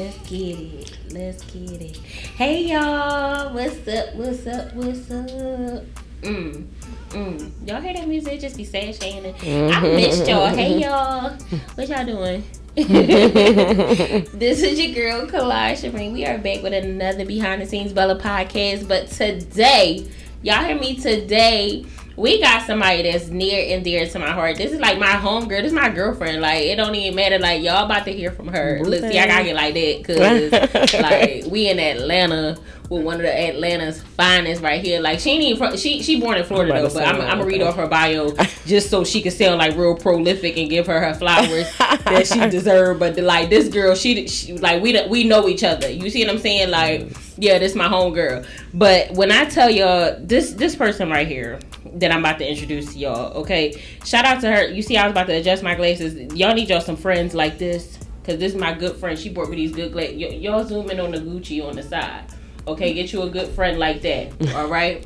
let's get it. Let's get it. Hey y'all, what's up? What's up? What's up? Mm. Mm. Y'all hear that music? It just be sad Shannon. I missed y'all. Hey y'all. What y'all doing? this is your girl Kalai Shabring. We are back with another behind the scenes Bella podcast. But today, y'all hear me today we got somebody that's near and dear to my heart. This is like my home girl. This is my girlfriend. Like it don't even matter. Like y'all about to hear from her. Okay. Look, see, I gotta get like that because like we in Atlanta with one of the Atlanta's finest right here. Like she ain't even from, she she born in Florida though, but I'm, I'm gonna read off her bio just so she can sound like real prolific and give her her flowers that she deserve. But like this girl, she, she like we we know each other. You see what I'm saying? Like yeah, this my home girl. But when I tell y'all this this person right here that I'm about to introduce to y'all. Okay, shout out to her. You see, I was about to adjust my glasses. Y'all need y'all some friends like this, cause this is my good friend. She brought me these good glasses. Y- y'all zoom in on the Gucci on the side. Okay, get you a good friend like that. All right.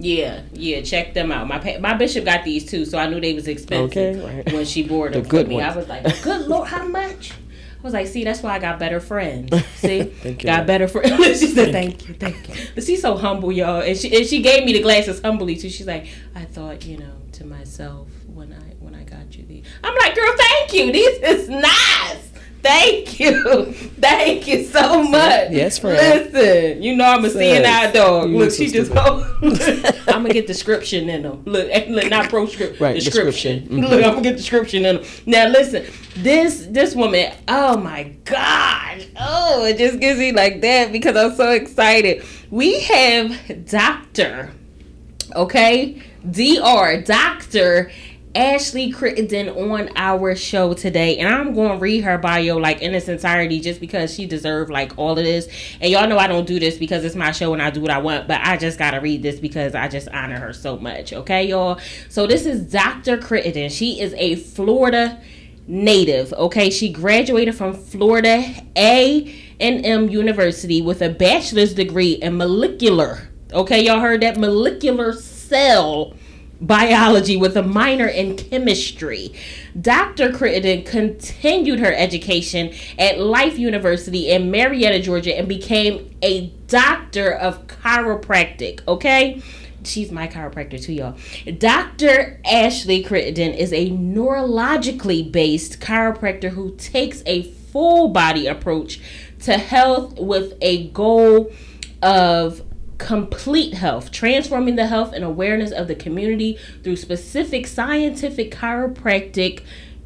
Yeah, yeah, check them out. My my bishop got these too, so I knew they was expensive okay, right. when she bought them the good for me. Ones. I was like, "Good lord, how much?" I was like, see, that's why I got better friends. See, got you. better friends. she said, thank you, thank you. But she's so humble, y'all, and she and she gave me the glasses humbly too. She's like, I thought, you know, to myself when I when I got you these. I'm like, girl, thank you. These is nice. Thank you. Thank you so much. Yes, friend. Listen, you know I'm a seeing eye dog. look, she just go. I'm gonna get description in them. Look, look, not proscript. Right, description. description. Mm-hmm. Look, I'm gonna get description in them. Now listen, this this woman. Oh my gosh. Oh, it just gives me like that because I'm so excited. We have Doctor. Okay, Dr. Doctor Ashley Crittendon on our show today, and I'm going to read her bio like in its entirety just because she deserved like all of this. And y'all know I don't do this because it's my show and I do what I want, but I just got to read this because I just honor her so much. Okay, y'all. So this is Dr. Crittendon. She is a Florida native. Okay, she graduated from Florida A and M University with a bachelor's degree in molecular. Okay, y'all heard that molecular cell biology with a minor in chemistry. Dr. Crittendon continued her education at Life University in Marietta, Georgia, and became a doctor of chiropractic. Okay? She's my chiropractor too, y'all. Dr. Ashley Crittendon is a neurologically based chiropractor who takes a full body approach to health with a goal of complete health, transforming the health and awareness of the community through specific scientific chiropractic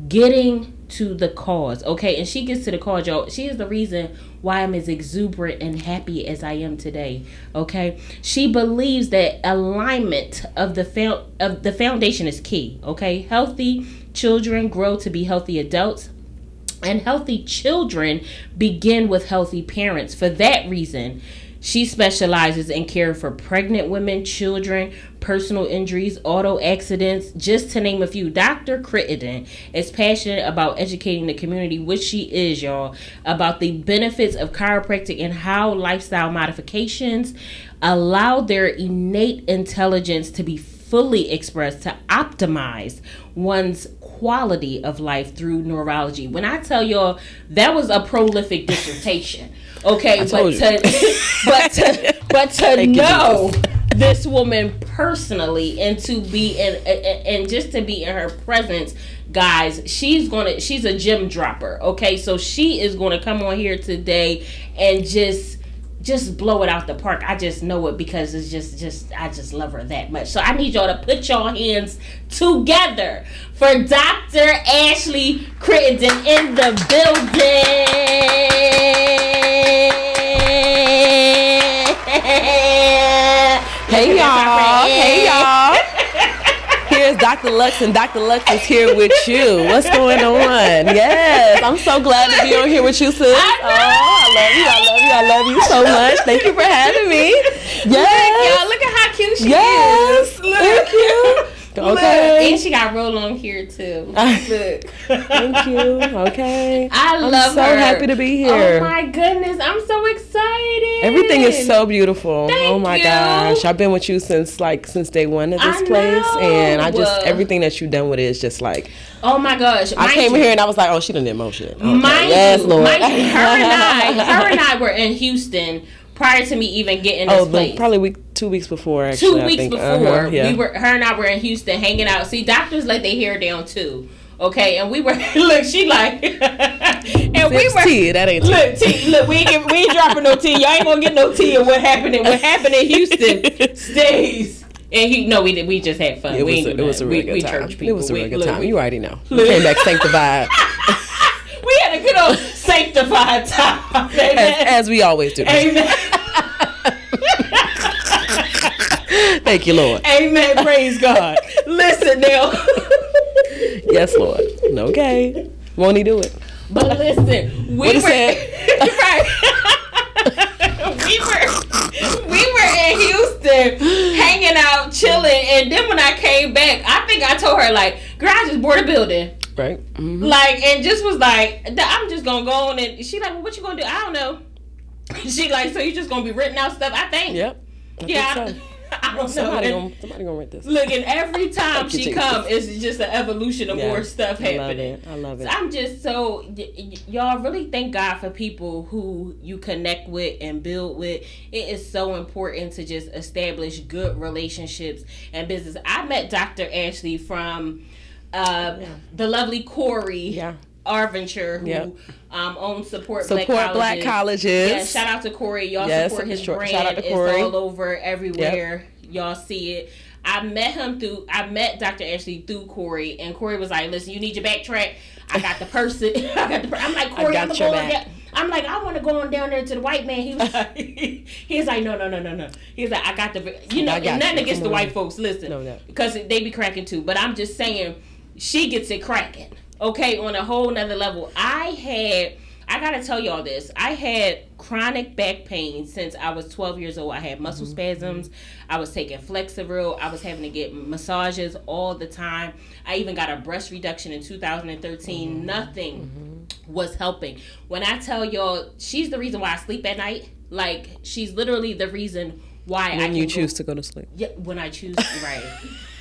getting to the cause. Okay, and she gets to the cause, y'all. She is the reason why I'm as exuberant and happy as I am today. Okay, she believes that alignment of the found of the foundation is key. Okay, healthy children grow to be healthy adults. And healthy children begin with healthy parents. For that reason, she specializes in care for pregnant women, children, personal injuries, auto accidents, just to name a few. Dr. Crittendon is passionate about educating the community, which she is, y'all, about the benefits of chiropractic and how lifestyle modifications allow their innate intelligence to be fully expressed to optimize one's quality of life through neurology. When I tell y'all that was a prolific dissertation. Okay, but to, but to but to know this woman personally and to be in and just to be in her presence guys she's gonna she's a gem dropper okay? So she is gonna come on here today and just just blow it out the park. I just know it because it's just just I just love her that much. So I need y'all to put your hands together for Dr. Ashley Crittendon in the building. hey y'all. Hey y'all. Here's Dr. Lux, and Dr. Lux is here with you. What's going on? Yes, I'm so glad to be on here with you, sis. I oh, I love you. I love you. I love you so much. Thank you for having me. Yes. Look, y'all, look at how cute she yes. is. Look. Thank you. Okay. Look, and she got real long hair too. Look. Thank you. Okay. I love I'm so her. happy to be here. Oh my goodness. I'm so. Everything is so beautiful. Thank oh my you. gosh, I've been with you since like since day one of this place, and I just know. everything that you've done with it is just like Oh my gosh! I came you- here and I was like, oh, she done did more shit. Okay. Mind yes, you, Lord. mind her and I, her and I were in Houston prior to me even getting this oh, place. probably week two weeks before. Actually, Two weeks before, Uh-huh, yeah. we were her and I were in Houston hanging out. See, doctors let their hair down too. Okay, and we were look. She like, and we were. tea. That ain't. Look, T, look, we ain't, we ain't dropping no tea. Y'all ain't gonna get no tea of what happened. in- What happened in Houston stays. And he, no, we did. We just had fun. It we was, a, it was a really we, good we time. church people. It was a We- really good look, time. You already know. We Look. came back sanctified, we had a good old sanctified time. as, as we always do. Amen. Thank you, Lord. Amen. Praise God. Listen now. Yes, Lord. Okay. Won't he do it? But listen, we What were right. we were we were in Houston hanging out, chilling, and then when I came back, I think I told her like, "Girl, I just bought a building." Right. Mhm. Like, and just was like, I'm just gonna go on and she like, well, what you gonna do? I don't know. She like, so you just gonna be written out stuff? I think. Yep. I Yeah. think so. I, don't. Somebody And gonna somebody gonna read this. Look, and every time she Jesus. come, it's just an evolution of Yeah. more stuff I love happening. it. I love So it. I'm just so y- y'all really thank God for people who you connect with and build with. It is so important to just establish good relationships and business. I met Dr. Ashley from uh, the lovely Corey Yeah. Arvinger, who Yep. um, owns Support, Support Black Black Colleges. colleges. Yeah, shout out to Corey. Y'all Yes, support his sure. brand. Shout out to It's Corey. all over everywhere. Y'all see it. I met him through. I met Dr. Ashley through Corey, and Corey was like, "Listen, you need your backtrack. I got the person. I got the. Per-. I'm like Corey. got I'm your going down. I'm like, I want to go on down there to the white man. He was like, he was like, no, no, no, no, no. He's like, I got the, you know, nothing you. against the white folks. Listen, No, no. because they be cracking too. But I'm just saying, she gets it cracking. Okay, on a whole nother level. I had, I gotta tell y'all this. I had chronic back pain since I was 12 years old. I had muscle Mm-hmm. spasms. I was taking Flexeril. I was having to get massages all the time. I even got a breast reduction in 2013. Mm-hmm. Nothing was helping. When I tell y'all, she's the reason why I sleep at night. Like she's literally the reason why I When can you go- choose to go to sleep. yeah, when I choose right.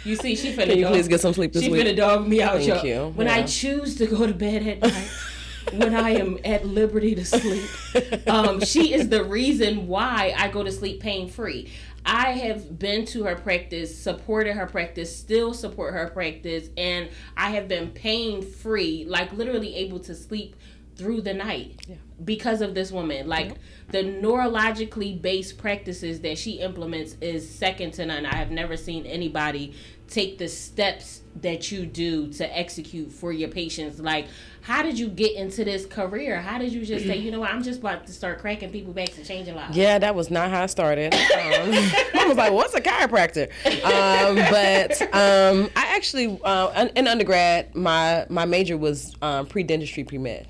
You see, she finna Can you dog- please get some sleep this week? she week? finna dog me out, Thank y'all. you. When I choose to go to bed at night, when I am at liberty to sleep, um, she is the reason why I go to sleep pain free. I have been to her practice, supported her practice, still support her practice, and I have been pain free, like literally able to sleep through the night because of this woman. Like the neurologically based practices that she implements is second to none. I have never seen anybody take the steps that you do to execute for your patients. Like, how did you get into this career? How did you just say, you know what, I'm just about to start cracking people backs and changing lives? Yeah, that was not how I started. Um, I was like, "What's a chiropractor?" Um, but um, I actually, uh, in- in undergrad, my my major was um, pre dentistry, pre med.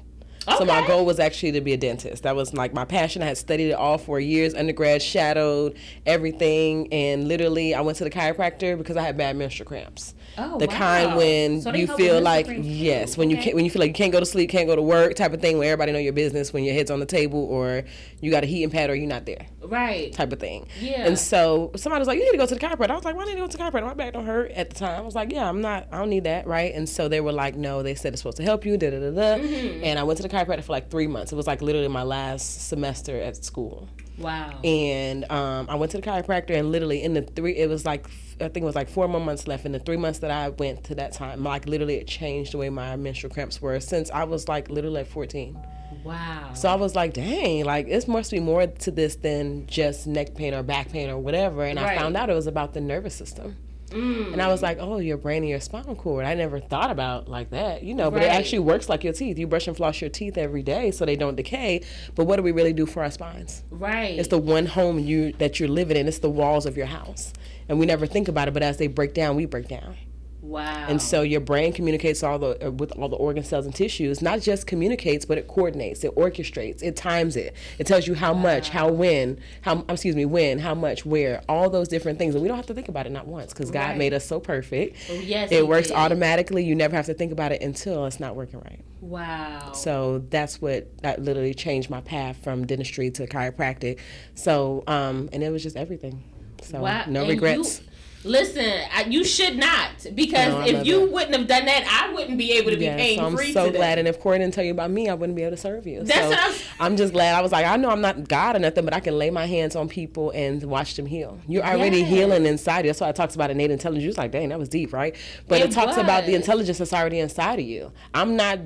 So my goal was actually to be a dentist. That was like my passion. I had studied it all for years, undergrad, shadowed everything, and literally I went to the chiropractor because I had bad menstrual cramps. Oh, the wow. kind when So you feel like yes, when you can't, when you feel like you can't go to sleep, can't go to work, type of thing, where everybody know your business when your head's on the table or you got a heating pad or you're not there Right. type of thing. Yeah. And so somebody was like, "You need to go to the chiropractor." I was like, "Why need to go to the chiropractor? My back don't hurt." At the time, I was like, "Yeah, I'm not. I don't need that, right?" And so they were like, "No, they said it's supposed to help you." Da da da da. Mm-hmm. And I went to the chiropractor for like three months. It was like literally my last semester at school. Wow. And um, I went to the chiropractor, and literally in the three, it was like I think it was like four more months left. In the three months that I went to that time, like literally, it changed the way my menstrual cramps were since I was like literally like 14. wow. So I was like, dang, like it must be more to this than just neck pain or back pain or whatever. And Right. I found out it was about the nervous system. Mm. And I was like, oh, your brain and your spinal cord. I never thought about like that, you know, but it actually works like your teeth. You brush and floss your teeth every day so they don't decay. But what do we really do for our spines? right. It's the one home you that you're living in. It's the walls of your house. And we never think about it, but as they break down, we break down. Wow. And so your brain communicates all the uh, with all the organ cells and tissues. Not just communicates, but it coordinates, it orchestrates, it times it. It tells you how wow. much, how when, how excuse me, when, how much, where, all those different things. And we don't have to think about it not once because God made us so perfect. Oh, yes. It works did. automatically. You never have to think about it until it's not working right. Wow. So that's what that literally changed my path from dentistry to chiropractic. So um and it was just everything. So wow. no and regrets. You- Listen, I, you should not because no, if you that. wouldn't have done that, I wouldn't be able to be yes, pain I'm free. I'm so today. glad, and if Corey didn't tell you about me, I wouldn't be able to serve you. That's so what I'm, I'm just glad. I was like, I know I'm not God or nothing, but I can lay my hands on people and watch them heal. You're already yes. healing inside you. That's why I talks about innate intelligence. You're like, dang, that was deep, right? But it, it talks was. about the intelligence that's already inside of you. I'm not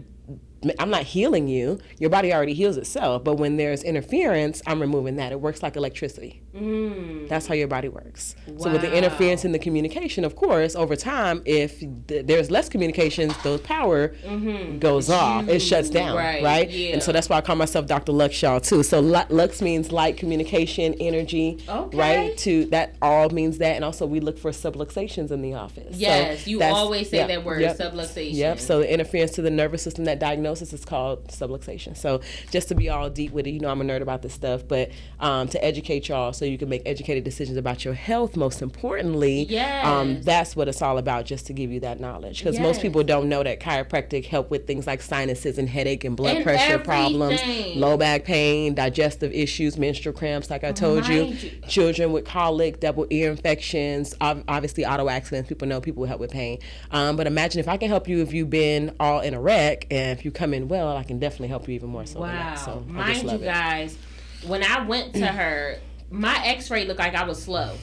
I'm not healing you. Your body already heals itself. But when there's interference, I'm removing that. It works like electricity. Mm. That's how your body works. Wow. So with the interference in the communication, of course, over time, if th- there's less communication, those power mm-hmm. goes off. It shuts down, right? right? Yeah. And so that's why I call myself Dr. Lux Shaw too. So Lux means light, communication, energy, okay. right? To that all means that, and also we look for subluxations in the office. Yes, so you always say that word, yep, subluxation. Yep. So the interference to the nervous system that diagnosis is called subluxation. So just to be all deep with it, you know, I'm a nerd about this stuff, but um, to educate y'all so you can make educated decisions about your health. Most importantly, um, yes. Um, that's what it's all about. Just to give you that knowledge, because yes. most people don't know that chiropractic help with things like sinuses and headache and blood and pressure everything. problems, low back pain, digestive issues, menstrual cramps, like I told you, you, children with colic, double ear infections, obviously auto accidents. People know people help with pain. Um, but imagine if I can help you if you've been all in a wreck and if you come in well, I can definitely help you even more so. Wow. So Mind you guys, when I went to her, my x ray looked like I was slow.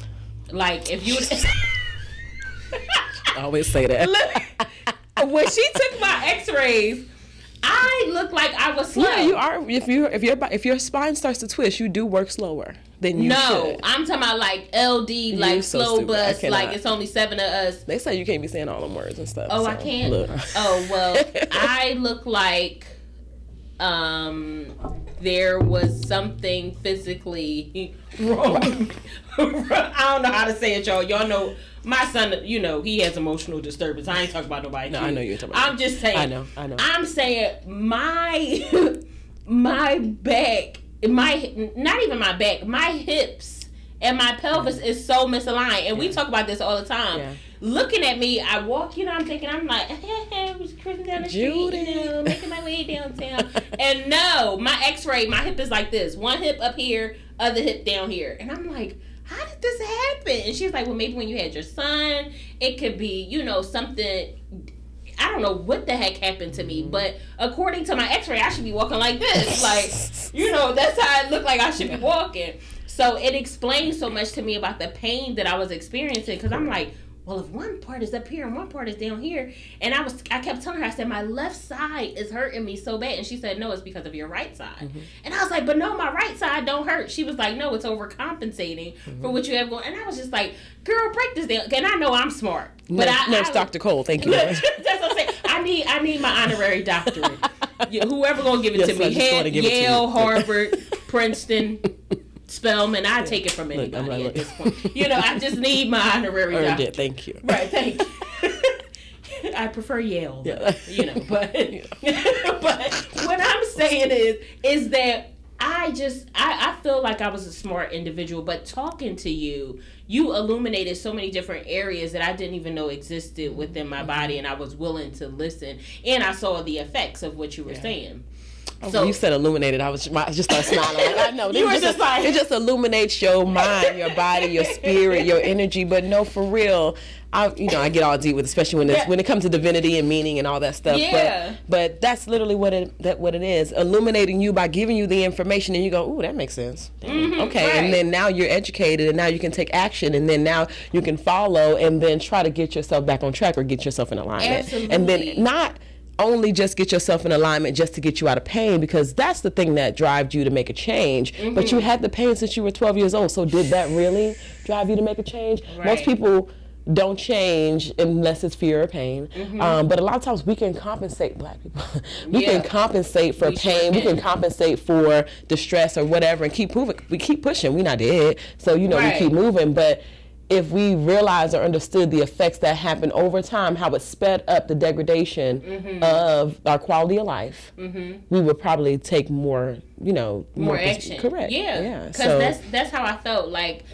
Like if you I always say that. Look, when she took my x rays, I look like I was slow. Yeah, you are. If you if your if your spine starts to twist, you do work slower than you no, should. I'm talking about like LD, like so slow bus, like it's only seven of us. They say you can't be saying all them words and stuff. Oh, so, I can't. Look. Oh well, I look like um there was something physically wrong. I don't know how to say it, y'all. Y'all know my son, you know, he has emotional disturbance. I ain't talking about nobody. No, I know you're talking about. I'm just saying. I know, I know. I'm saying my my back, my not even my back, my hips and my pelvis is so misaligned, and yeah. we talk about this all the time. Yeah. Looking at me, I walk, you know, I'm thinking, I'm like, hey, hey, I was cruising down the Judy. street, you know, making my way downtown. and no, my X-ray, my hip is like this: one hip up here, other hip down here, and I'm like how did this happen? And she's like, well, maybe when you had your son, it could be, you know, something. I don't know what the heck happened to me, mm-hmm. but according to my X-ray, I should be walking like this. like, you know, that's how it looked like I should be walking. So it explains so much to me about the pain that I was experiencing because I'm like, well, if one part is up here and one part is down here, and I was, I kept telling her, I said, my left side is hurting me so bad, and she said, no, it's because of your right side, mm-hmm. and I was like, but no, my right side don't hurt. She was like, no, it's overcompensating mm-hmm. for what you have going, and I was just like, girl, break this down. And I know I'm smart, but no, I, no, Dr. Cole, thank you. that's what I'm saying. I need, I need my honorary doctorate. Whoever gonna give it yes, to me, Head, Yale, Harvard, Princeton. Spelman. I take it from anybody look, like, at this point. You know, I just need my honorary Earned doctorate. It, thank you. Right, thank you. I prefer Yale. Yeah. You know, but but what I'm saying is is that I just I, I feel like I was a smart individual, but talking to you, you illuminated so many different areas that I didn't even know existed within my mm-hmm. body, and I was willing to listen, and I saw the effects of what you were yeah. saying. Oh, so you said illuminated. I was I just started smiling. Like, I know you were just, just like it just illuminates your mind, your body, your spirit, your energy. But no, for real, I you know I get all deep with, especially when it's when it comes to divinity and meaning and all that stuff. Yeah. But but that's literally what it that what it is, illuminating you by giving you the information, and you go, ooh, that makes sense. Mm-hmm, okay, right. and then now you're educated, and now you can take action, and then now you can follow, and then try to get yourself back on track or get yourself in alignment, Absolutely. and then not only just get yourself in alignment just to get you out of pain because that's the thing that drives you to make a change. Mm-hmm. But you mm-hmm. had the pain since you were 12 years old. So did that really drive you to make a change? Right. Most people don't change unless it's fear or pain. Mm-hmm. Um, but a lot of times we can compensate, black people. we yeah. can compensate for we pain. Sure we can compensate for distress or whatever and keep moving. We keep pushing. We not dead. So, you know, right. we keep moving. But if we realized or understood the effects that happen over time, how it sped up the degradation mm-hmm. of our quality of life, mm-hmm. we would probably take more, you know, more, more action. Correct. Yeah, yeah. Because so, that's that's how I felt. Like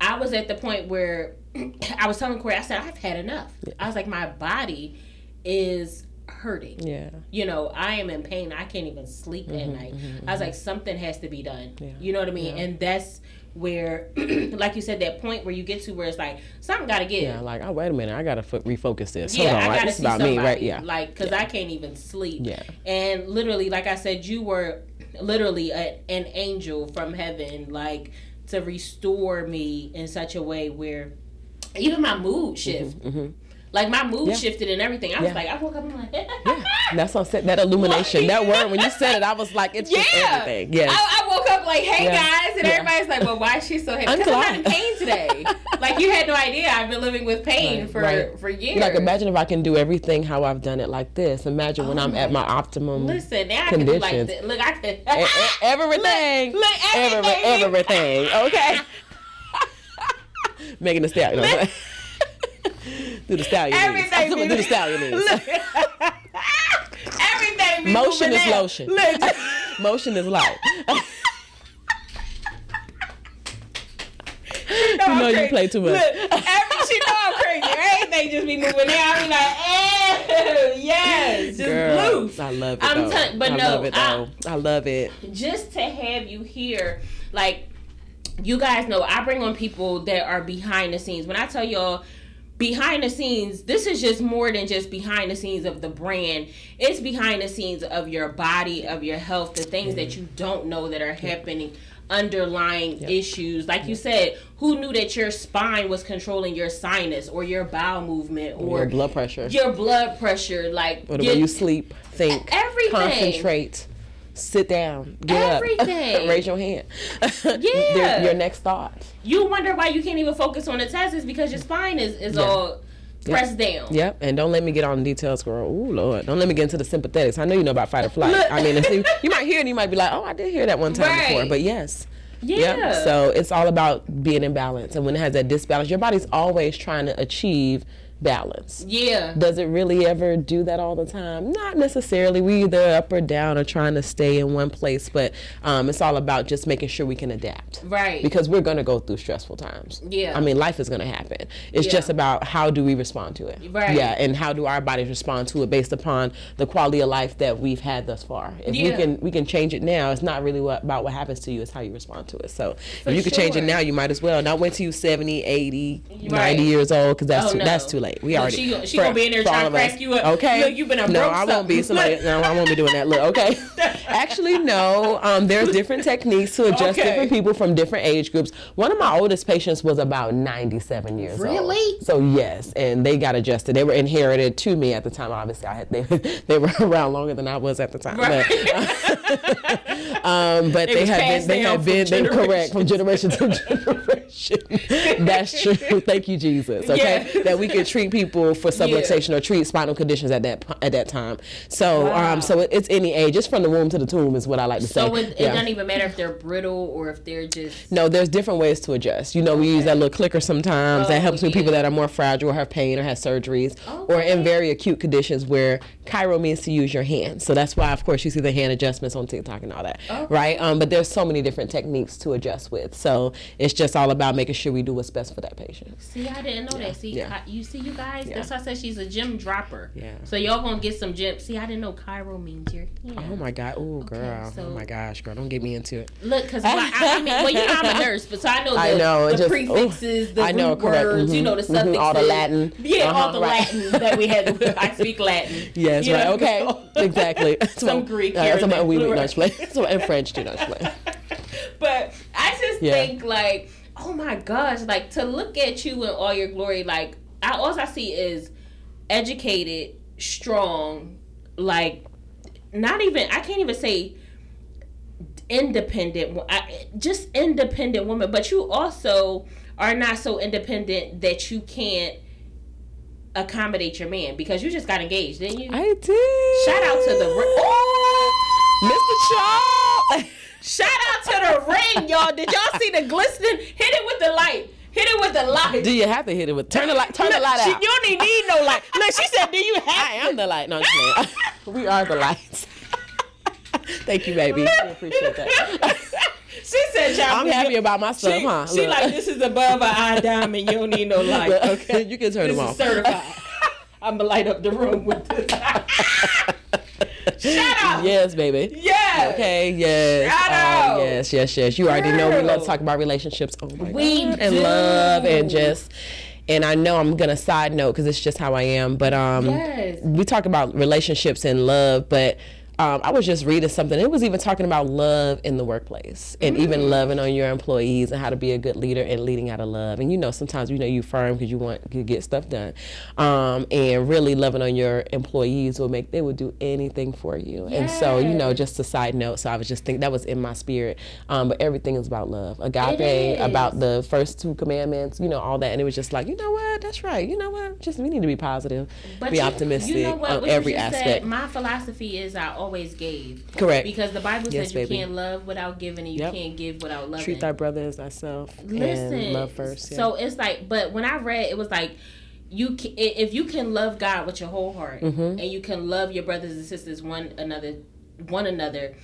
I was at the point where I was telling Corey, I said I've had enough. Yeah. I was like, my body is hurting. Yeah. You know, I am in pain. I can't even sleep mm-hmm, at night. Mm-hmm, I was like, something has to be done. Yeah. You know what I mean? Yeah. And that's where, like you said, that point where you get to where it's like something got to get. Yeah, like oh wait a minute, I gotta f- refocus this. Hold yeah, on, I gotta see about somebody, me, right? Yeah, like because yeah. I can't even sleep. Yeah, and literally, like I said, you were literally a, an angel from heaven, like to restore me in such a way where even my mood shift. Mm-hmm, mm-hmm. Like my mood yeah. shifted and everything. I was like, I woke up and I'm like, yeah. That's what I said. That illumination, that word. When you said it, I was like, it's yeah. just everything. Yeah. I, I, woke up like, hey guys, and everybody's like, well, why is she so happy? Because I'm, not in pain today. like you had no idea. I've been living with pain right. for right. for years. Like imagine if I can do everything how I've done it like this. Imagine oh when I'm at my optimum. Listen, now conditions. I can do like this. Look, I can everything. Look, look everything. everything. Okay. Megan Thee Stallion do the stallion Everything. I'm do the stallion Everything. Motion is lotion. Motion is light. you know, you, know you play too much. Look, every she know I'm crazy. Everything just be moving now. I be like, yes, just Girl, loose. I love it. I'm telling, but I no, love it, I, I love it. Just to have you here, like you guys know, I bring on people that are behind the scenes. When I tell y'all behind the scenes this is just more than just behind the scenes of the brand. It's behind the scenes of your body of your health the things mm-hmm. that you don't know that are happening underlying yep. issues. Like yep. you said who knew that your spine was controlling your sinus or your bowel movement or your blood pressure. your blood pressure? Like or the your, way you sleep think everything. concentrate sit down, get Everything. up, raise your hand. yeah. your next thought. You wonder why you can't even focus on the test is because your spine is, is yeah. all pressed yep. down. Yep. And don't let me get on the details, girl. Oh Lord. Don't let me get into the sympathetics. I know you know about fight or flight. I mean, you might hear it and you might be like, oh, I did hear that one time right. before. But yes. Yeah. Yep. So it's all about being in balance. And when it has that disbalance, your body's always trying to achieve balance. Yeah. Does it really ever do that all the time? Not necessarily. We either up or down or trying to stay in one place, but um, it's all about just making sure we can adapt. Right. Because we're going to go through stressful times. Yeah. I mean, life is going to happen. It's yeah. just about how do we respond to it. Right. Yeah, and how do our bodies respond to it based upon the quality of life that we've had thus far. If yeah. we can we can change it now, it's not really what, about what happens to you, it's how you respond to it. So For if you can change it now, you might as well. Not wait till you 70, 80, right. 90 years old because that's, oh, too, no. that's too late. We already she gonna be in there trying to crack you up. Okay. Look, you've been a No, I won't be somebody. no, I won't be doing that. Look, okay. Actually, no. Um, there's different techniques to adjust okay. different people from different age groups. One of my oldest patients was about 97 years really? old. Really? So yes, and they got adjusted. They were inherited to me at the time. Obviously, I had they they were around longer than I was at the time. Right. But, um, but they had been they had been they correct from generation to generation. That's true. Thank you, Jesus. Okay, yeah. that we could treat people for subluxation yeah. or treat spinal conditions at that at that time. So um, wow. um, so it, it's any age, it's from the womb to the tomb is what I like to so say. So it, yeah. doesn't even matter if they're brittle or if they're just. No, there's different ways to adjust. You know, okay. we use that little clicker sometimes. Oh, that helps with people that are more fragile, or have pain, or have surgeries, okay. or in very acute conditions where chiro means to use your hands. So that's why, of course, you see the hand adjustments on TikTok and all that, okay. right? Um, but there's so many different techniques to adjust with. So it's just all about making sure we do what's best for that patient. See, I didn't know yeah. that. See, yeah. you see, you guys. Yeah. That's why I said she's a gem dropper. Yeah. So y'all gonna get some gem. See, I didn't know chiro means your hand. Oh my god. Oh okay, girl. So oh my gosh, girl. Don't get me into it. Look, cause I, I, mean, well, you know I'm a nurse, but so I know the, I know, the just, prefixes, the I know, root correct. words, mm-hmm. you know the suffixes, mm-hmm. all the Latin. Yeah, uh-huh, all the right. Latin that we had. I speak Latin. Yes, right. Know? Okay, exactly. some Greek. Yeah, some we do not play. and French do not play. But I just yeah. think like, oh my gosh, like to look at you in all your glory, like I all I see is educated, strong, like not even I can't even say independent just independent woman but you also are not so independent that you can't accommodate your man because you just got engaged didn't you? I did. Shout out to the oh, mr charles shout out to the ring y'all. Did y'all see the glistening? Hit it with the light Hit it with the light. Do you have to hit it with turn the light? Turn the light she, out. You don't need no light. Look, she said, "Do you have?" I am the light. No, we are the lights. Thank you, baby. I appreciate that. She said, I'm happy about my stuff, she, huh? She Look. like this is above an eye diamond. You don't need no light. Okay, you can turn this them is off. certified. I'm gonna light up the room with this. Shut up. Yes, baby. Yes. Okay. Yes. Oh, yes. Yes. Yes. You already know we love to talk about relationships. Oh my We God. and love and just. And I know I'm gonna side note because it's just how I am. But um, Yes. we talk about relationships and love, but. Um, I was just reading something. It was even talking about love in the workplace and Mm. even loving on your employees and how to be a good leader and leading out of love. And you know, sometimes you know you firm because you want to get stuff done, um, and really loving on your employees will make they will do anything for you. And so you know, just a side note. So I was just thinking that was in my spirit. Um, but everything is about love, agape, about the first two commandments. You know, all that. And it was just like, you know what? That's right. You know what? Just we need to be positive, be you- optimistic you know on what every aspect. Said, my philosophy is I always gave. Correct. Because the Bible Yes, says you baby. can't love without giving, and you Yep. can't give without loving. Treat thy brother as thyself. Listen, and love first. Yeah. So it's like, but when I read, it was like. You can, if you can love God with your whole heart, Mm-hmm. and you can love your brothers and sisters one another, one another,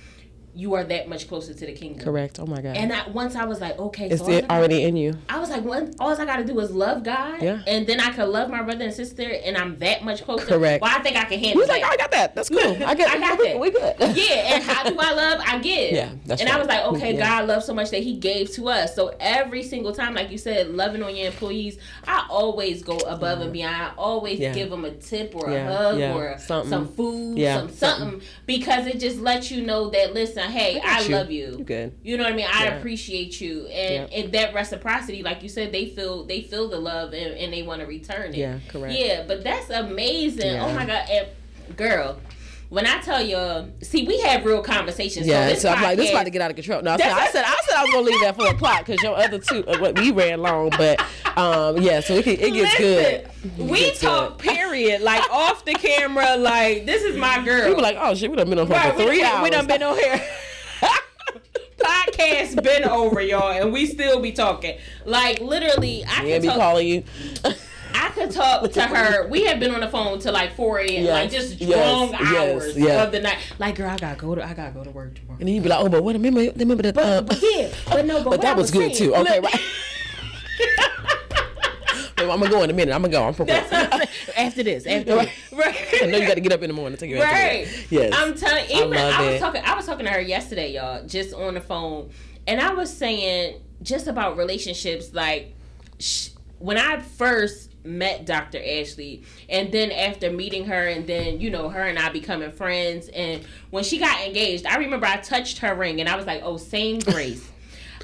you are that much closer to the kingdom. correct. Oh my God. And I, once I was like, okay, it's so I it gotta- already in you. I was like, what? All I got to do is love God, Yeah. and then I can love my brother and sister, and I'm that much closer. Correct. Well, I think I can handle was like, oh, I got that. That's cool. I get. I got we, that. We good. yeah, and how do I love? I give. Yeah, that's And I was like, okay, Yeah. God loves so much that He gave to us. So every single time, like you said, loving on your employees, I always go above and beyond. I always Yeah. give them a tip or a hug or some food, some something, because it just lets you know that listen, hey, I, you. love you. You good. You know what I mean? I Yeah. appreciate you, and, Yeah. and that reciprocity, like you said, they feel they feel the love and, and they want to return it. Yeah, correct. Yeah, but that's amazing. Oh yeah. Oh my god, and, girl. When I tell you, see, we have real conversations. Yeah, this so I'm like, this is about to get out of control. No, I said, I said, I said I was gonna leave that four o'clock because your other two, uh, what we ran long, but um, yeah, so it, can, it gets good. Listen, We gets talk good. period, like off the camera, like this is my girl. We were like, oh shit, we done been on phone Right, for three we, hours. We done been on here. Podcast been over, y'all, and we still be talking. Like literally, I We can be talk. calling you. I could talk to her. We have been on the phone till like four a.m. Yes, Like just yes, long yes, hours yeah. of the night. Like, girl, I gotta go to I gotta go to work tomorrow. And then you'd be like, oh, but what? Remember, remember that? Uh, But yeah, but no, but, but that I was good saying- too. Okay, right. I'm gonna go in a minute. I'm gonna go. I'm prepared. after this, after Right. right. I know you got to get up in the morning to take your Right. Yes. I'm telling even I, love was it. talking I was talking to her yesterday, y'all, just on the phone. And I was saying just about relationships like sh- when I first met Dr. Ashley and then after meeting her and then you know her and I becoming friends and when she got engaged, I remember I touched her ring and I was like, "Oh, same grace."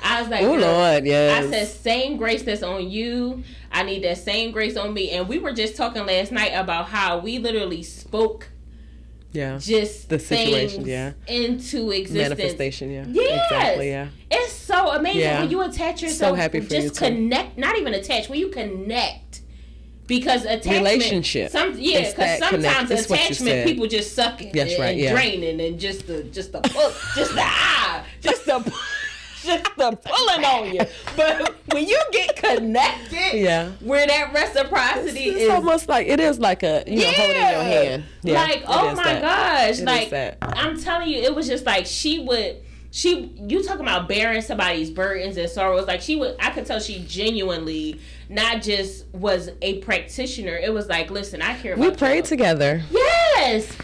I was like, oh "Girl, Lord, yes. I said, same grace that's on you. I need that same grace on me. And we were just talking last night about how we literally spoke yeah. just The situation, yeah. into existence. Manifestation, yeah. Yes. Exactly, yeah. It's so amazing Yeah. when you attach yourself. happy for just you, too. connect, not even attach. When you connect, because attachment, Relationship. Some yeah, because connect- sometimes it's you attachment people just suck it That's and, right, and yeah. draining and just the just the pull, just the ah, just the just the pulling on you. But when you get connected, Yeah. where that reciprocity It's is almost like it is like a you know holding your hand. Yeah, like, oh my that. gosh. It like. I'm telling you, it was just like she would she you talking about bearing somebody's burdens and sorrows. Like she would I could tell she genuinely not just was a practitioner. It was like, listen, I care about We prayed together. Yes.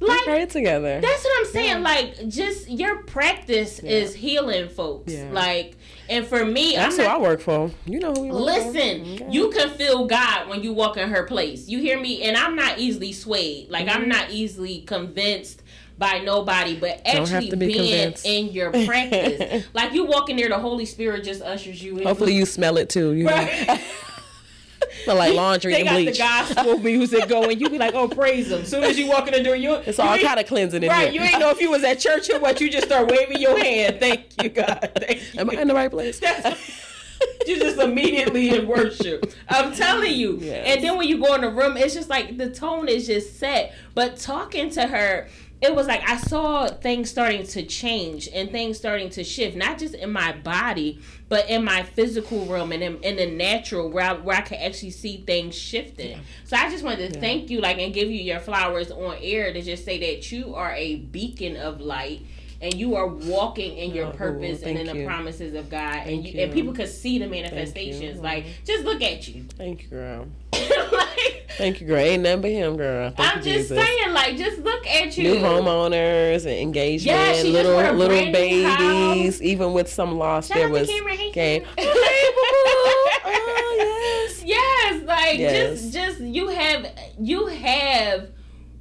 We Like prayed together. that's what I'm saying. Like, just your practice is healing folks. Yeah. Like, and for me, That's I'm who not, I work for. You know who we work Listen, for. you can feel God when you walk in her place. You hear me? And I'm not easily swayed. Like Mm-hmm. I'm not easily convinced by nobody, but actually be being convinced. in your practice. like you walk in there, the Holy Spirit just ushers you in. Hopefully you smell it too. You know? Right. smell like laundry they and got bleach. the gospel music going. You be like, oh, praise them. Soon as you walk in the door, you it's you all kind of cleansing in Right, here. you ain't know if you was at church or what. You just start waving your hand. Thank you, God. Thank you. Am I in the right place? you just immediately in worship. I'm telling you. Yes. And then when you go in the room, it's just like the tone is just set. But talking to her, it was like I saw things starting to change and things starting to shift, not just in my body, but in my physical realm and in, in the natural where I, where I could actually see things shifting. Yeah. So I just wanted to yeah. thank you, like, and give you your flowers on air to just say that you are a beacon of light and you are walking in your oh, purpose and in the you. promises of God, thank and you, and people could see the manifestations. Like, just look at you. Thank you, girl. thank you, girl. Ain't nothing but him, girl. Thank I'm just Jesus. saying, like, just look at you. New homeowners and engagement, yeah, little little babies, even with some loss. Shout there was game. oh yes, yes. Like, yes. just just you have you have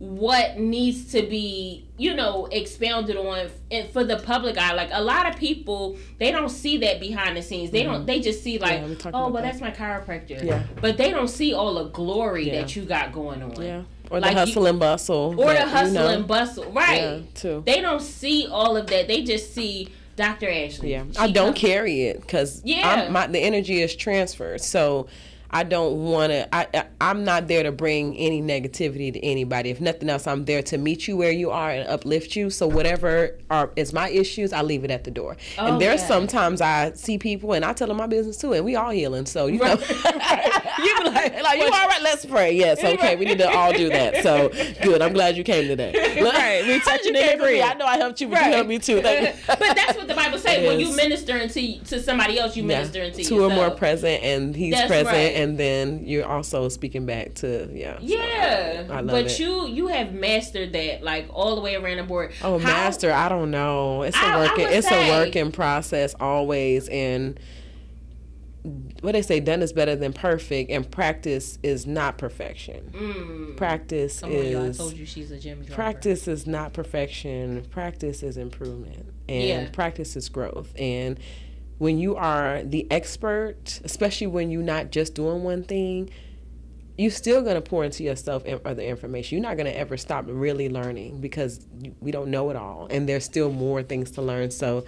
what needs to be you know expounded on and for the public eye like a lot of people they don't see that behind the scenes they mm-hmm. don't they just see like yeah, oh well that. that's my chiropractor yeah but they don't see all the glory yeah. that you got going on yeah or like the hustle you, and bustle or the hustle you know. and bustle right yeah, too they don't see all of that they just see Dr. Ashley. Yeah, I don't comes, carry it because yeah, my the energy is transferred. So I don't want to. I, I am not there to bring any negativity to anybody. If nothing else, I'm there to meet you where you are and uplift you. So whatever are is my issues, I leave it at the door. Oh, and there's yeah. sometimes I see people and I tell them my business too, and we all healing. So you right. know, you be like, like you all right? Let's pray. Yes, okay, we need to all do that. So good. I'm glad you came today. right, we touching and agree. I know I helped you, but right. you helped me too. but that's what the Bible says. When you minister into to somebody else, you yeah. minister into two yourself. or more present, and He's that's present. Right and then you're also speaking back to yeah. Yeah, so I, I but it. you you have mastered that like all the way around the board. Oh, How, master! I don't know. It's a working. It's say, a working process always, and what they say done is better than perfect, and practice is not perfection. Mm. Practice is. I told you she's a gem. Practice is not perfection. Practice is improvement, and yeah. practice is growth, and when you are the expert, especially when you're not just doing one thing, you're still going to pour into yourself other information. You're not going to ever stop really learning because we don't know it all, and there's still more things to learn. So,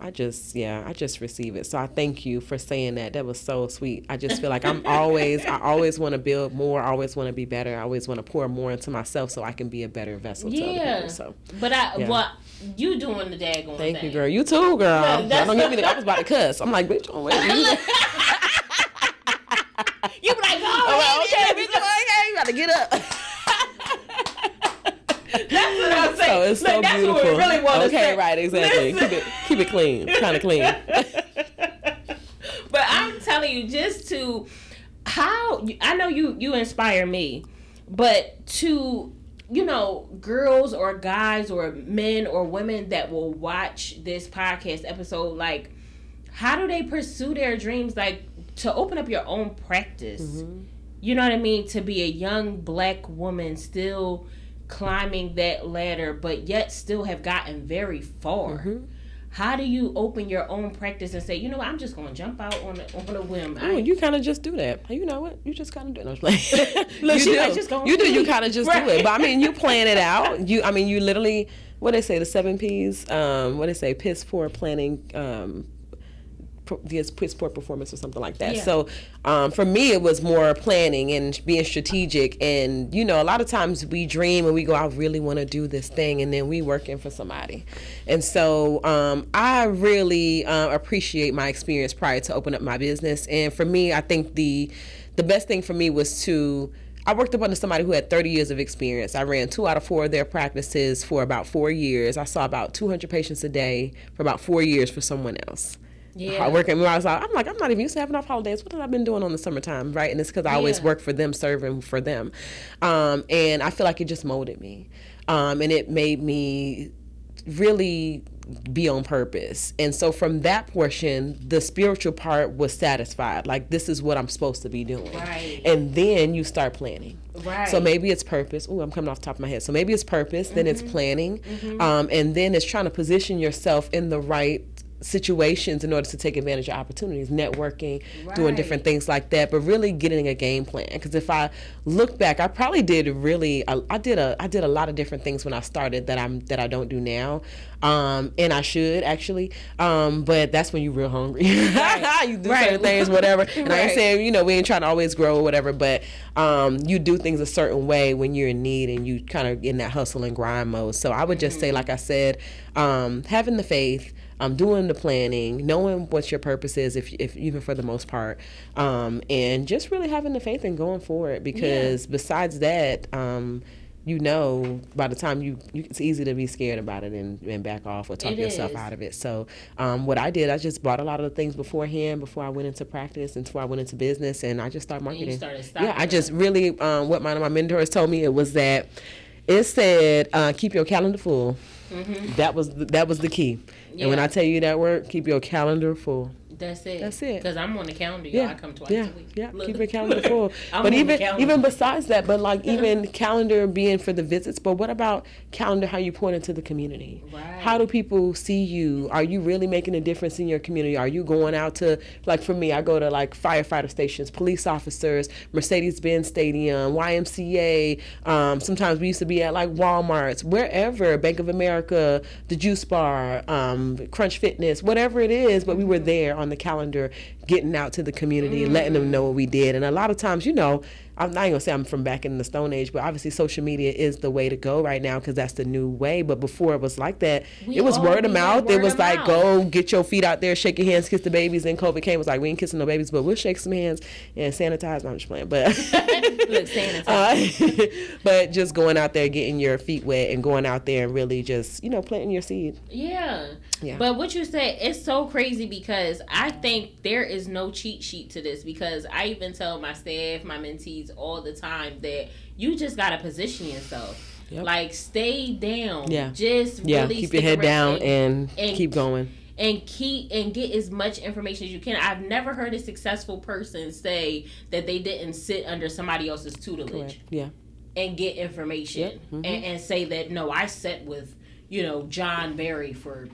I just, yeah, I just receive it. So I thank you for saying that. That was so sweet. I just feel like I'm always, I always want to build more. I always want to be better. I always want to pour more into myself so I can be a better vessel yeah. people. So, but I, yeah. well, you doing the daggone Thank thing. you, girl. You too, girl. Yeah, don't give me the, I was about to cuss. I'm like, bitch, don't wait. you be like, oh, like, okay, bitch, okay, you got to get up. That's what I'm saying. So it's so beautiful. That's what we really want okay, say. right, exactly. Keep it, keep it clean, kind of clean. but I'm telling you, just to how I know you you inspire me, but to you know, girls or guys or men or women that will watch this podcast episode, like, how do they pursue their dreams? Like, to open up your own practice. Mm-hmm. You know what I mean? To be a young black woman still climbing that ladder, but yet still have gotten very far. Mm-hmm how do you open your own practice and say, you know what, I'm just going to jump out on a, on a whim? Oh, you kind of just do that. You know what? You just kind of do it. Look, you do. Just you do. You kind of just right. do it. But I mean, you plan it out. You, I mean, you literally, what they say, the seven P's. Um, what they say, piss for planning. Um, via sport performance or something like that. Yeah. So um, for me, it was more planning and being strategic. And you know, a lot of times we dream and we go, I really want to do this thing, and then we working for somebody. And so um, I really uh, appreciate my experience prior to open up my business. And for me, I think the the best thing for me was to I worked up under somebody who had 30 years of experience. I ran two out of four of their practices for about four years. I saw about 200 patients a day for about four years for someone else. Yeah. Working, I was like, I'm like, I'm not even used to having off holidays. What have I been doing on the summertime, right? And it's because I always yeah. work for them, serving for them, um, and I feel like it just molded me, um, and it made me really be on purpose. And so from that portion, the spiritual part was satisfied. Like this is what I'm supposed to be doing. Right. And then you start planning. Right. So maybe it's purpose. Oh, I'm coming off the top of my head. So maybe it's purpose, mm-hmm. then it's mm-hmm. planning, mm-hmm. Um, and then it's trying to position yourself in the right situations in order to take advantage of opportunities, networking, right. doing different things like that, but really getting a game plan. Because if I look back, I probably did really, I, I, did a, I did a lot of different things when I started that I'm that I don't do now, um, and I should actually. Um, but that's when you're real hungry. Right. you do right. certain things, whatever. And right. I ain't saying you know we ain't trying to always grow or whatever, but um, you do things a certain way when you're in need and you kind of in that hustle and grind mode. So I would just mm-hmm. say, like I said, um, having the faith um, doing the planning, knowing what your purpose is, if, if even for the most part, um, and just really having the faith and going for it. Because yeah. besides that, um, you know, by the time you, you, it's easy to be scared about it and, and back off or talk it yourself is. out of it. So, um, what I did, I just bought a lot of the things beforehand before I went into practice and before I went into business, and I just started marketing. Started yeah, I just really, um, what one of my mentors told me it was that it said, uh, keep your calendar full. Mm-hmm. That was the, that was the key. Yeah. And when I tell you that word, keep your calendar full. That's it. That's it. Because I'm on the calendar. Yeah. I come twice yeah. a week. Yeah. Look. Keep your calendar full. but even even besides that, but like even calendar being for the visits, but what about calendar? How you point into the community? Right. How do people see you? Are you really making a difference in your community? Are you going out to like for me? I go to like firefighter stations, police officers, Mercedes Benz Stadium, YMCA. Um, sometimes we used to be at like WalMarts, wherever, Bank of America, the Juice Bar, um, Crunch Fitness, whatever it is. But we were there on the calendar, getting out to the community, mm-hmm. letting them know what we did. And a lot of times, you know, I'm not gonna say I'm from back in the Stone Age, but obviously social media is the way to go right now because that's the new way. But before it was like that, we it was word of mouth. Word it was like mouth. go get your feet out there, shake your hands, kiss the babies. Then COVID came, it was like we ain't kissing no babies, but we'll shake some hands and sanitize. No, I'm just playing, but Look, sanitize. Uh, but just going out there, getting your feet wet, and going out there and really just you know planting your seed. Yeah. Yeah. But what you said, it's so crazy because I think there is no cheat sheet to this because I even tell my staff, my mentees all the time that you just gotta position yourself. Yep. Like stay down. Yeah. Just yeah. Really keep your head down and, and, keep going. And keep and get as much information as you can. I've never heard a successful person say that they didn't sit under somebody else's tutelage. Correct. Yeah. And get information mm-hmm. and, and say that no, I sat with you know John Barry for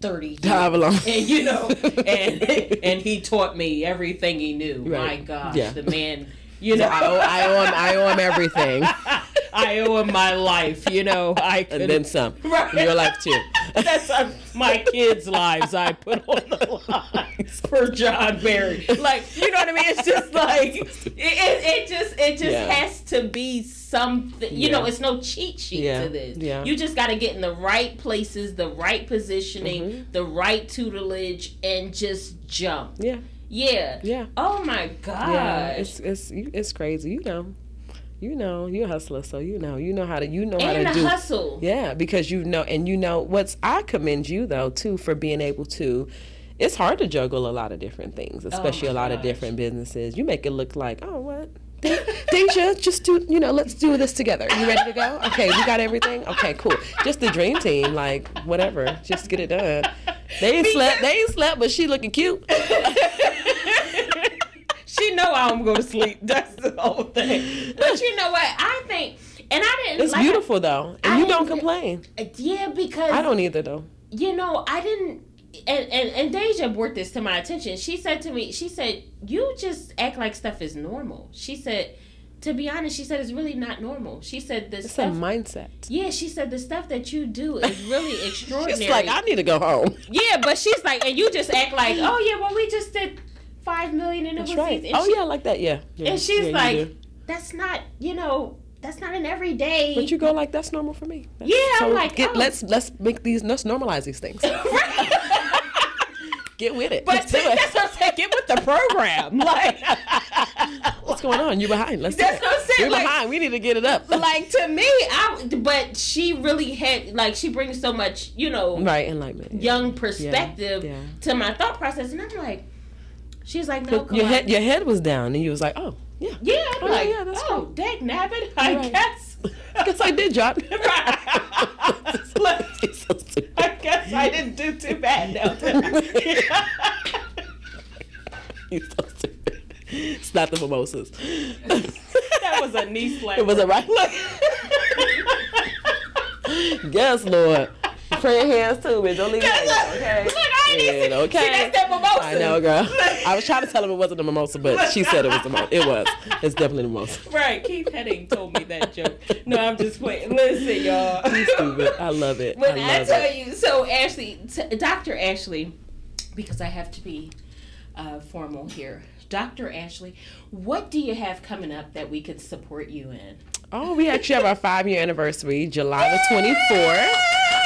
30 years. And you know, and and he taught me everything he knew. Right. My gosh, yeah. the man you know, I owe, I owe him. I owe him everything. I owe him my life. You know, I could and then some. Right. Your life too. That's uh, my kids' lives. I put on the line for John Barry. Like, you know what I mean? It's just like it. It, it just it just yeah. has to be something. You yeah. know, it's no cheat sheet yeah. to this. Yeah. You just got to get in the right places, the right positioning, mm-hmm. the right tutelage, and just jump. Yeah. Yeah. Yeah. Oh my god. Yeah, it's it's it's crazy. You know. You know, you're a hustler, so you know, you know how to, you know and how to do. hustle. Yeah, because you know, and you know what's. I commend you though too for being able to. It's hard to juggle a lot of different things, oh especially oh a lot gosh. of different businesses. You make it look like, oh, what? Deja, just do you know? Let's do this together. You ready to go? Okay, we got everything. Okay, cool. Just the dream team, like whatever. Just get it done. They ain't slept. They ain't slept, but she looking cute. she know I'm going to sleep. That's the whole thing. But you know what? I think, and I didn't. It's like, beautiful though, and I you don't complain. Uh, yeah, because I don't either though. You know, I didn't. And, and and Deja brought this to my attention. She said to me, she said, "You just act like stuff is normal." She said, to be honest, she said it's really not normal. She said the it's stuff, a mindset. Yeah, she said the stuff that you do is really extraordinary. she's like, I need to go home. Yeah, but she's like, and you just act like, oh yeah, well we just did five million in That's right. oh she, yeah, like that. Yeah. yeah. And she's yeah, like, that's not, you know, that's not an everyday. But you go like, that's normal for me. That's, yeah, so I'm like, get, oh. let's let's make these let's normalize these things. Get with it. But see, that's what I'm saying. Get with the program. Like, what's going on? You behind? Let's. That's what I'm saying. You're like, behind. We need to get it up. Like to me, I. But she really had like she brings so much, you know, right enlightenment, young perspective yeah. Yeah. to my thought process, and I'm like, she's like, no, your head, your head was down, and you was like, oh, yeah, yeah, I'm oh, like, yeah, that's oh, cool. nabbit, I right. guess. I guess I did, right. I guess I didn't do too bad now. you so stupid. It's not the mimosas. that was a knee slap. It was a right. Look. yes, Lord. Pray hands too, man. Don't leave it. Okay. Look, I shit. Okay. See, that's that mimosa. I know, girl. I was trying to tell him it wasn't a mimosa, but she said it was a mimosa. It was. It's definitely a mimosa. Right. Keith Heading told me that joke. No, I'm just playing. Listen, y'all. You stupid. I love it. When I, I, tell it. you, so Ashley, t- Dr. Ashley, because I have to be uh, formal here. Dr. Ashley, what do you have coming up that we could support you in? Oh, we actually have our five year anniversary, July the 24th.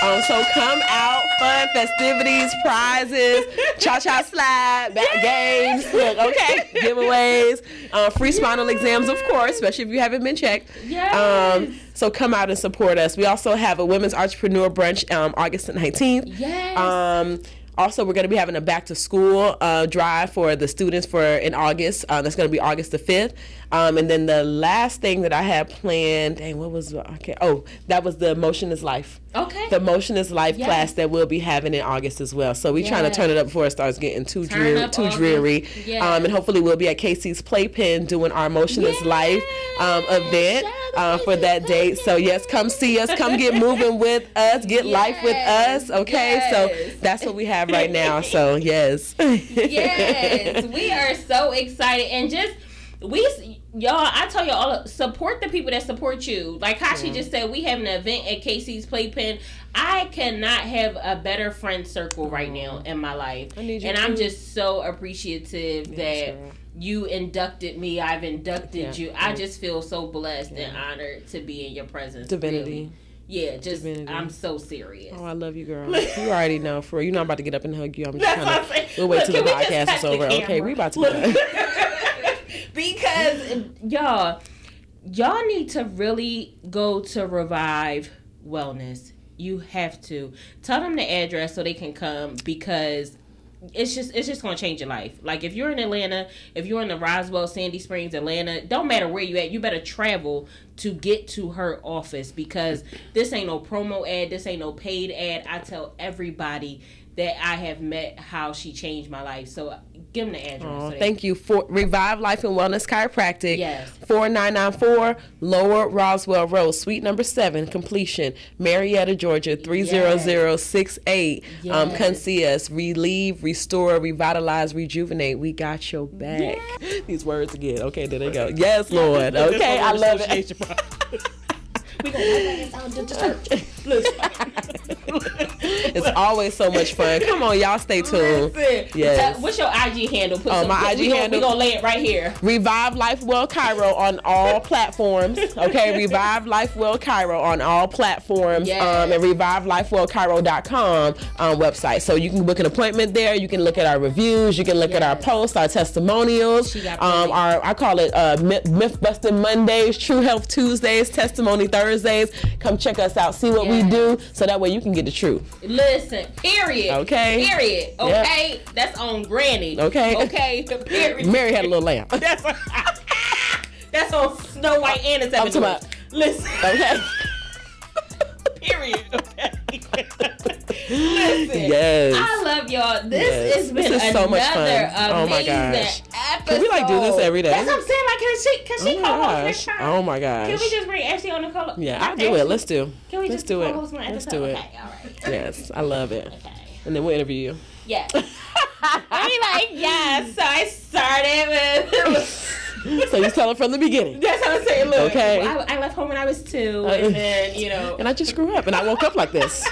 Um, so come out, fun festivities, prizes, cha cha slide, games, look, okay, giveaways, uh, free spinal exams, of course, especially if you haven't been checked. Yes. Um, so come out and support us. We also have a women's entrepreneur brunch um, August the 19th. Yes. Um, also, we're going to be having a back to school uh, drive for the students for in August. Uh, that's going to be August the fifth. Um, and then the last thing that I had planned, dang, what was okay? Oh, that was the Motion is Life. okay. The Motion is Life Yes. class that we'll be having in August as well. So we're trying to turn it up before it starts getting too Turn dreary. Too August. dreary. Yes. Um, and hopefully we'll be at Casey's Playpen doing our Motion is Life um, event uh, for that date. So yes, come see us. Come get moving with us. Get life with us. Okay. Yes. So that's what we have right now. So yes. yes, we are so excited and just we y'all. I tell you all support the people that support you. Like Kashi just said, we have an event at Casey's Playpen. I cannot have a better friend circle right mm-hmm. now in my life, I need you and I'm just so appreciative that. girl. You inducted me. I've inducted Yeah, you. I just feel so blessed and honored to be in your presence. Divinity. really. Yeah, just Divinity. I'm so serious. Oh, I love you, girl. You already know. For real. you're not about to get up and hug you. I'm just That's kind of. We'll wait Look, till the can we just podcast is over. Okay, camera? we about to. Because y'all y'all need to really go to revive wellness. You have to. Tell them the address so they can come because it's just it's just gonna change your life. Like if you're in atlanta if you're in the roswell sandy springs atlanta don't matter where you at you better travel to get to her office because this ain't no promo ad this ain't no paid ad. I tell everybody that i have met how she changed my life so give them the address Oh, so thank you for Revive Life and Wellness Chiropractic. Yes. 4994 Lower Roswell Road, Suite number 7, completion, Marietta, Georgia 30068. Um, come see us. Relieve, restore, revitalize, rejuvenate. We got your back. These words again. Okay, there they go. Yes, Lord. Okay, I love it. we gonna write that down to the church. Listen. It's always so much fun. Come on, y'all stay tuned. Yes. What's your IG handle? Put Oh, some- my IG gonna- handle- We gonna lay it right here. Revive Life Well Chiro on all platforms. Okay, Revive Life Well Chiro on all platforms. Yes. Um, and revivelifewellchiro.com um, website. So you can book an appointment there. You can look at our reviews. You can look at our posts, our testimonials. Um, our I call it uh, myth, myth busting Mondays, True Health Tuesdays, Testimony Thursdays. Come check us out. See what we do, so that way you can get the truth. Listen. Period. Okay. Period. Yep. Okay. That's on Granny. Okay. Okay. Period. Mary had a little lamb. That's on, that's on Snow White and the Seven talking Dwarfs. Listen. Okay. Period. Okay. Listen. Yes. I love y'all. This Yes. has been This is so much fun. Oh my amazing gosh. episode. Can we, like, do this every day? That's what I'm saying. Like, can she, can she Oh my co-host next time? Oh my gosh. Can we just bring Ashley on the call? Yeah, not I'll do it. Let's do. Can we Let's just do it. Let's episode? do it. Okay, all right. Yes, I love it. Okay. And then we'll interview you. Yeah. I mean, like, yeah. So I started with. So you tell her from the beginning. That's what I'm saying. Look, Okay. I, I left home when I was two, Uh, and then you know. And I just grew up and I woke up like this.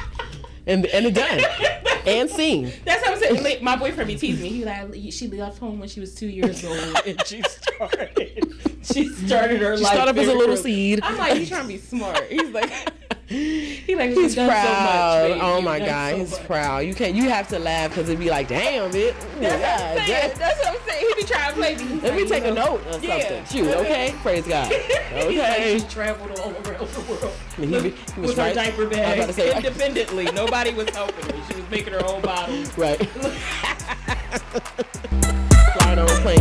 And and it done. And seen. That's how I'm saying. My boyfriend be teasing me. He like, she left home when she was two years old, and she started. She started her She life. started up as a little seed. I'm like, you trying to be smart? He's like, he like, He's done proud. So much, oh my God, so he's much." proud. You can't. You have to laugh because it'd be like, damn it. That's what I'm saying. That's what I'm saying. He be trying to play Let me take you a note or Yeah. something. Shoot, okay? Praise God. Like, Okay. she traveled all around the world. He be- he was with her right- diaper I was bag say- independently. Nobody was helping her. She was making her own bottles. Right. Flying on a plane